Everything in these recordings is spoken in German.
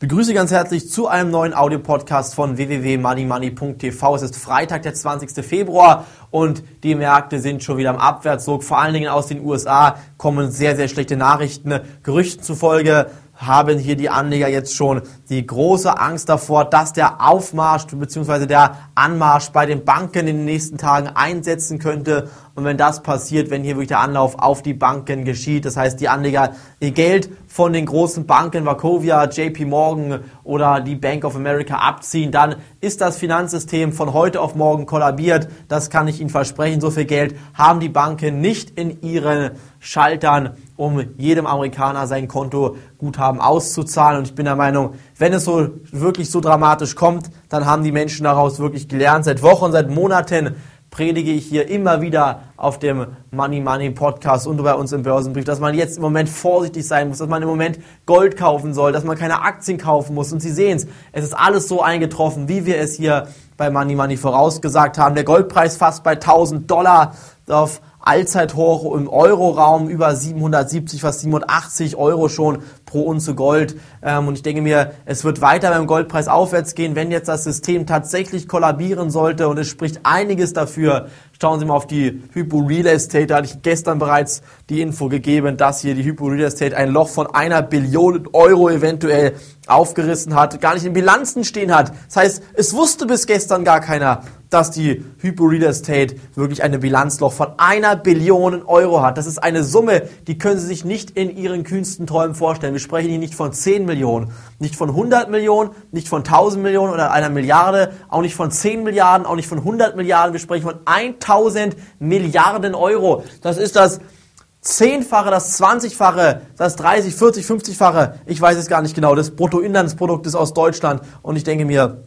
Ich begrüße ganz herzlich zu einem neuen Audiopodcast von www.moneymoney.tv. Es ist Freitag, der 20. Februar und die Märkte sind schon wieder am Abwärtsdruck. Vor allen Dingen aus den USA kommen sehr, sehr schlechte Nachrichten. Gerüchten zufolge haben hier die Anleger jetzt schon die große Angst davor, dass der Aufmarsch bzw. der Anmarsch bei den Banken in den nächsten Tagen einsetzen könnte. Und wenn das passiert, wenn hier wirklich der Anlauf auf die Banken geschieht, das heißt, die Anleger ihr Geld von den großen Banken, Wachovia, JP Morgan oder die Bank of America abziehen, dann ist das Finanzsystem von heute auf morgen kollabiert. Das kann ich Ihnen versprechen. So viel Geld haben die Banken nicht in ihren Schaltern um jedem Amerikaner sein Kontoguthaben auszuzahlen. Und ich bin der Meinung, wenn es so wirklich so dramatisch kommt, dann haben die Menschen daraus wirklich gelernt. Seit Wochen, seit Monaten predige ich hier immer wieder auf dem Money Money Podcast und bei uns im Börsenbrief, dass man jetzt im Moment vorsichtig sein muss, dass man im Moment Gold kaufen soll, dass man keine Aktien kaufen muss. Und Sie sehen es, es ist alles so eingetroffen, wie wir es hier bei Money Money vorausgesagt haben. Der Goldpreis fast bei 1000 Dollar auf Allzeithoch im Euroraum über 770, fast 87 Euro schon pro Unze Gold. Ähm, und ich denke mir, es wird weiter beim Goldpreis aufwärts gehen, wenn jetzt das System tatsächlich kollabieren sollte. Und es spricht einiges dafür. Schauen Sie mal auf die Hypo Real Estate. Da hatte ich gestern bereits die Info gegeben, dass hier die Hypo Real Estate ein Loch von einer Billion Euro eventuell aufgerissen hat, gar nicht in Bilanzen stehen hat. Das heißt, es wusste bis gestern gar keiner, dass die Hypo Real Estate wirklich eine Bilanzloch von einer Billion Euro hat. Das ist eine Summe, die können Sie sich nicht in Ihren kühnsten Träumen vorstellen. Wir sprechen hier nicht von 10 Millionen, nicht von 100 Millionen, nicht von 1000 Millionen oder einer Milliarde, auch nicht von 10 Milliarden, auch nicht von 100 Milliarden. Wir sprechen von 1000 Milliarden Euro. Das ist das Zehnfache, das Zwanzigfache, das 30, 40, 50-fache, ich weiß es gar nicht genau, des Bruttoinlandsproduktes aus Deutschland. Und ich denke mir,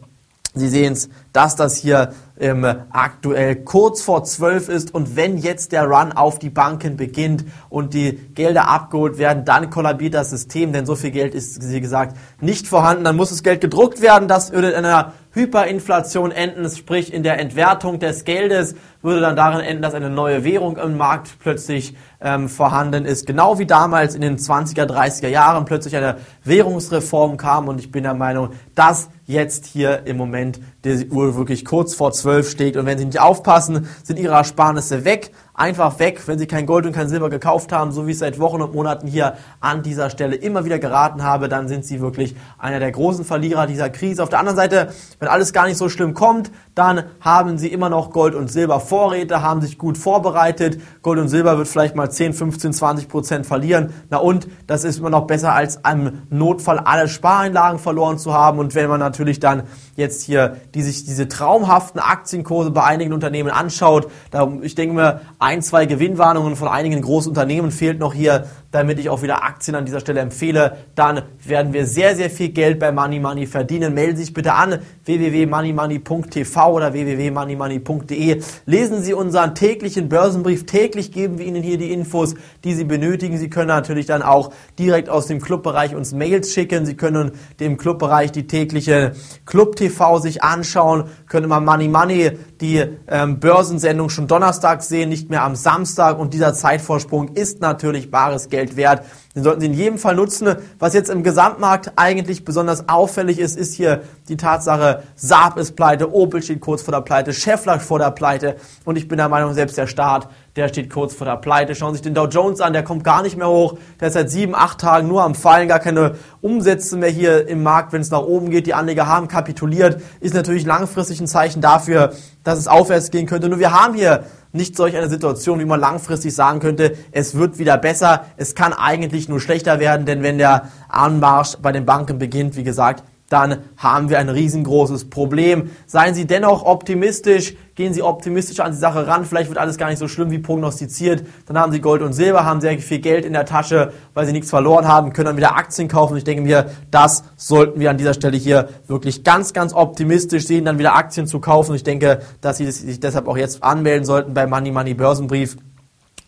Sie sehen es, dass das hier ähm, aktuell kurz vor zwölf ist und wenn jetzt der Run auf die Banken beginnt und die Gelder abgeholt werden, dann kollabiert das System, denn so viel Geld ist, wie gesagt, nicht vorhanden. Dann muss das Geld gedruckt werden, das würde in einer Hyperinflation enden, sprich in der Entwertung des Geldes würde dann darin enden, dass eine neue Währung im Markt plötzlich ähm, vorhanden ist. Genau wie damals in den 20er, 30er Jahren plötzlich eine Währungsreform kam und ich bin der Meinung, dass jetzt hier im Moment die Uhr wirklich kurz vor zwölf steht. Und wenn Sie nicht aufpassen, sind Ihre Ersparnisse weg einfach weg, wenn Sie kein Gold und kein Silber gekauft haben, so wie ich seit Wochen und Monaten hier an dieser Stelle immer wieder geraten habe, dann sind Sie wirklich einer der großen Verlierer dieser Krise. Auf der anderen Seite, wenn alles gar nicht so schlimm kommt, dann haben Sie immer noch Gold und Silber Vorräte, haben sich gut vorbereitet. Gold und Silber wird vielleicht mal 10, 15, 20 Prozent verlieren. Na und, das ist immer noch besser als am Notfall alle Spareinlagen verloren zu haben. Und wenn man natürlich dann jetzt hier die sich diese traumhaften Aktienkurse bei einigen Unternehmen anschaut, da, ich denke mir, zwei Gewinnwarnungen von einigen großen Unternehmen fehlt noch hier, damit ich auch wieder Aktien an dieser Stelle empfehle. Dann werden wir sehr, sehr viel Geld bei Money Money verdienen. Melden Sie sich bitte an www.moneymoney.tv oder www.moneymoney.de. Lesen Sie unseren täglichen Börsenbrief. Täglich geben wir Ihnen hier die Infos, die Sie benötigen. Sie können natürlich dann auch direkt aus dem Clubbereich uns Mails schicken. Sie können dem Clubbereich die tägliche Club TV sich anschauen, können immer Money Money die ähm, Börsensendung schon Donnerstag sehen, nicht mehr am Samstag und dieser Zeitvorsprung ist natürlich bares Geld wert. Den sollten Sie in jedem Fall nutzen. Was jetzt im Gesamtmarkt eigentlich besonders auffällig ist, ist hier die Tatsache, Saab ist pleite, Opel steht kurz vor der Pleite, Scheffler vor der Pleite und ich bin der Meinung, selbst der Staat, der steht kurz vor der Pleite. Schauen Sie sich den Dow Jones an, der kommt gar nicht mehr hoch, der ist seit sieben, acht Tagen nur am Fallen, gar keine Umsätze mehr hier im Markt, wenn es nach oben geht. Die Anleger haben kapituliert, ist natürlich langfristig ein Zeichen dafür, dass es aufwärts gehen könnte. Nur wir haben hier nicht solch eine Situation, wie man langfristig sagen könnte, es wird wieder besser, es kann eigentlich nur schlechter werden, denn wenn der Anmarsch bei den Banken beginnt, wie gesagt, dann haben wir ein riesengroßes Problem. Seien Sie dennoch optimistisch, gehen Sie optimistisch an die Sache ran, vielleicht wird alles gar nicht so schlimm wie prognostiziert. Dann haben Sie Gold und Silber, haben sehr viel Geld in der Tasche, weil Sie nichts verloren haben, können dann wieder Aktien kaufen. Ich denke mir, das sollten wir an dieser Stelle hier wirklich ganz, ganz optimistisch sehen, dann wieder Aktien zu kaufen. Ich denke, dass Sie sich deshalb auch jetzt anmelden sollten beim Money Money Börsenbrief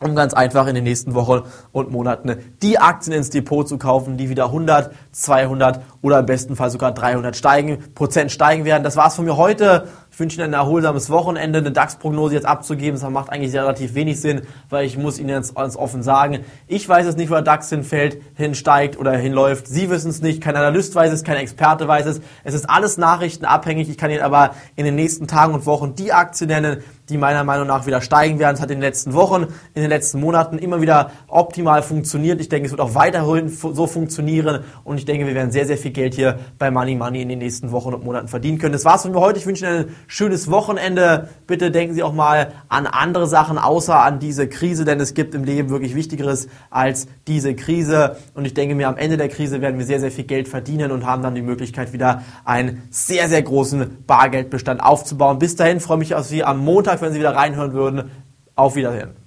um ganz einfach in den nächsten Wochen und Monaten die Aktien ins Depot zu kaufen, die wieder 100, 200 oder im besten Fall sogar 300 steigen, Prozent steigen werden. Das war's von mir heute. Ich wünsche Ihnen ein erholsames Wochenende. Eine DAX-Prognose jetzt abzugeben, das macht eigentlich relativ wenig Sinn, weil ich muss Ihnen jetzt ganz offen sagen, ich weiß es nicht, wo der DAX hinfällt, hinsteigt oder hinläuft. Sie wissen es nicht, kein Analyst weiß es, kein Experte weiß es. Es ist alles nachrichtenabhängig. Ich kann Ihnen aber in den nächsten Tagen und Wochen die Aktien nennen, die meiner Meinung nach wieder steigen werden. Es hat in den letzten Wochen, in den letzten Monaten immer wieder optimal funktioniert. Ich denke, es wird auch weiterhin so funktionieren und ich denke, wir werden sehr, sehr viel Geld hier bei Money Money in den nächsten Wochen und Monaten verdienen können. Das war's von mir heute. Ich wünsche Ihnen ein schönes Wochenende. Bitte denken Sie auch mal an andere Sachen außer an diese Krise, denn es gibt im Leben wirklich Wichtigeres als diese Krise. Und ich denke mir, am Ende der Krise werden wir sehr, sehr viel Geld verdienen und haben dann die Möglichkeit, wieder einen sehr, sehr großen Bargeldbestand aufzubauen. Bis dahin freue ich mich auf Sie am Montag wenn Sie wieder reinhören würden. Auf Wiedersehen.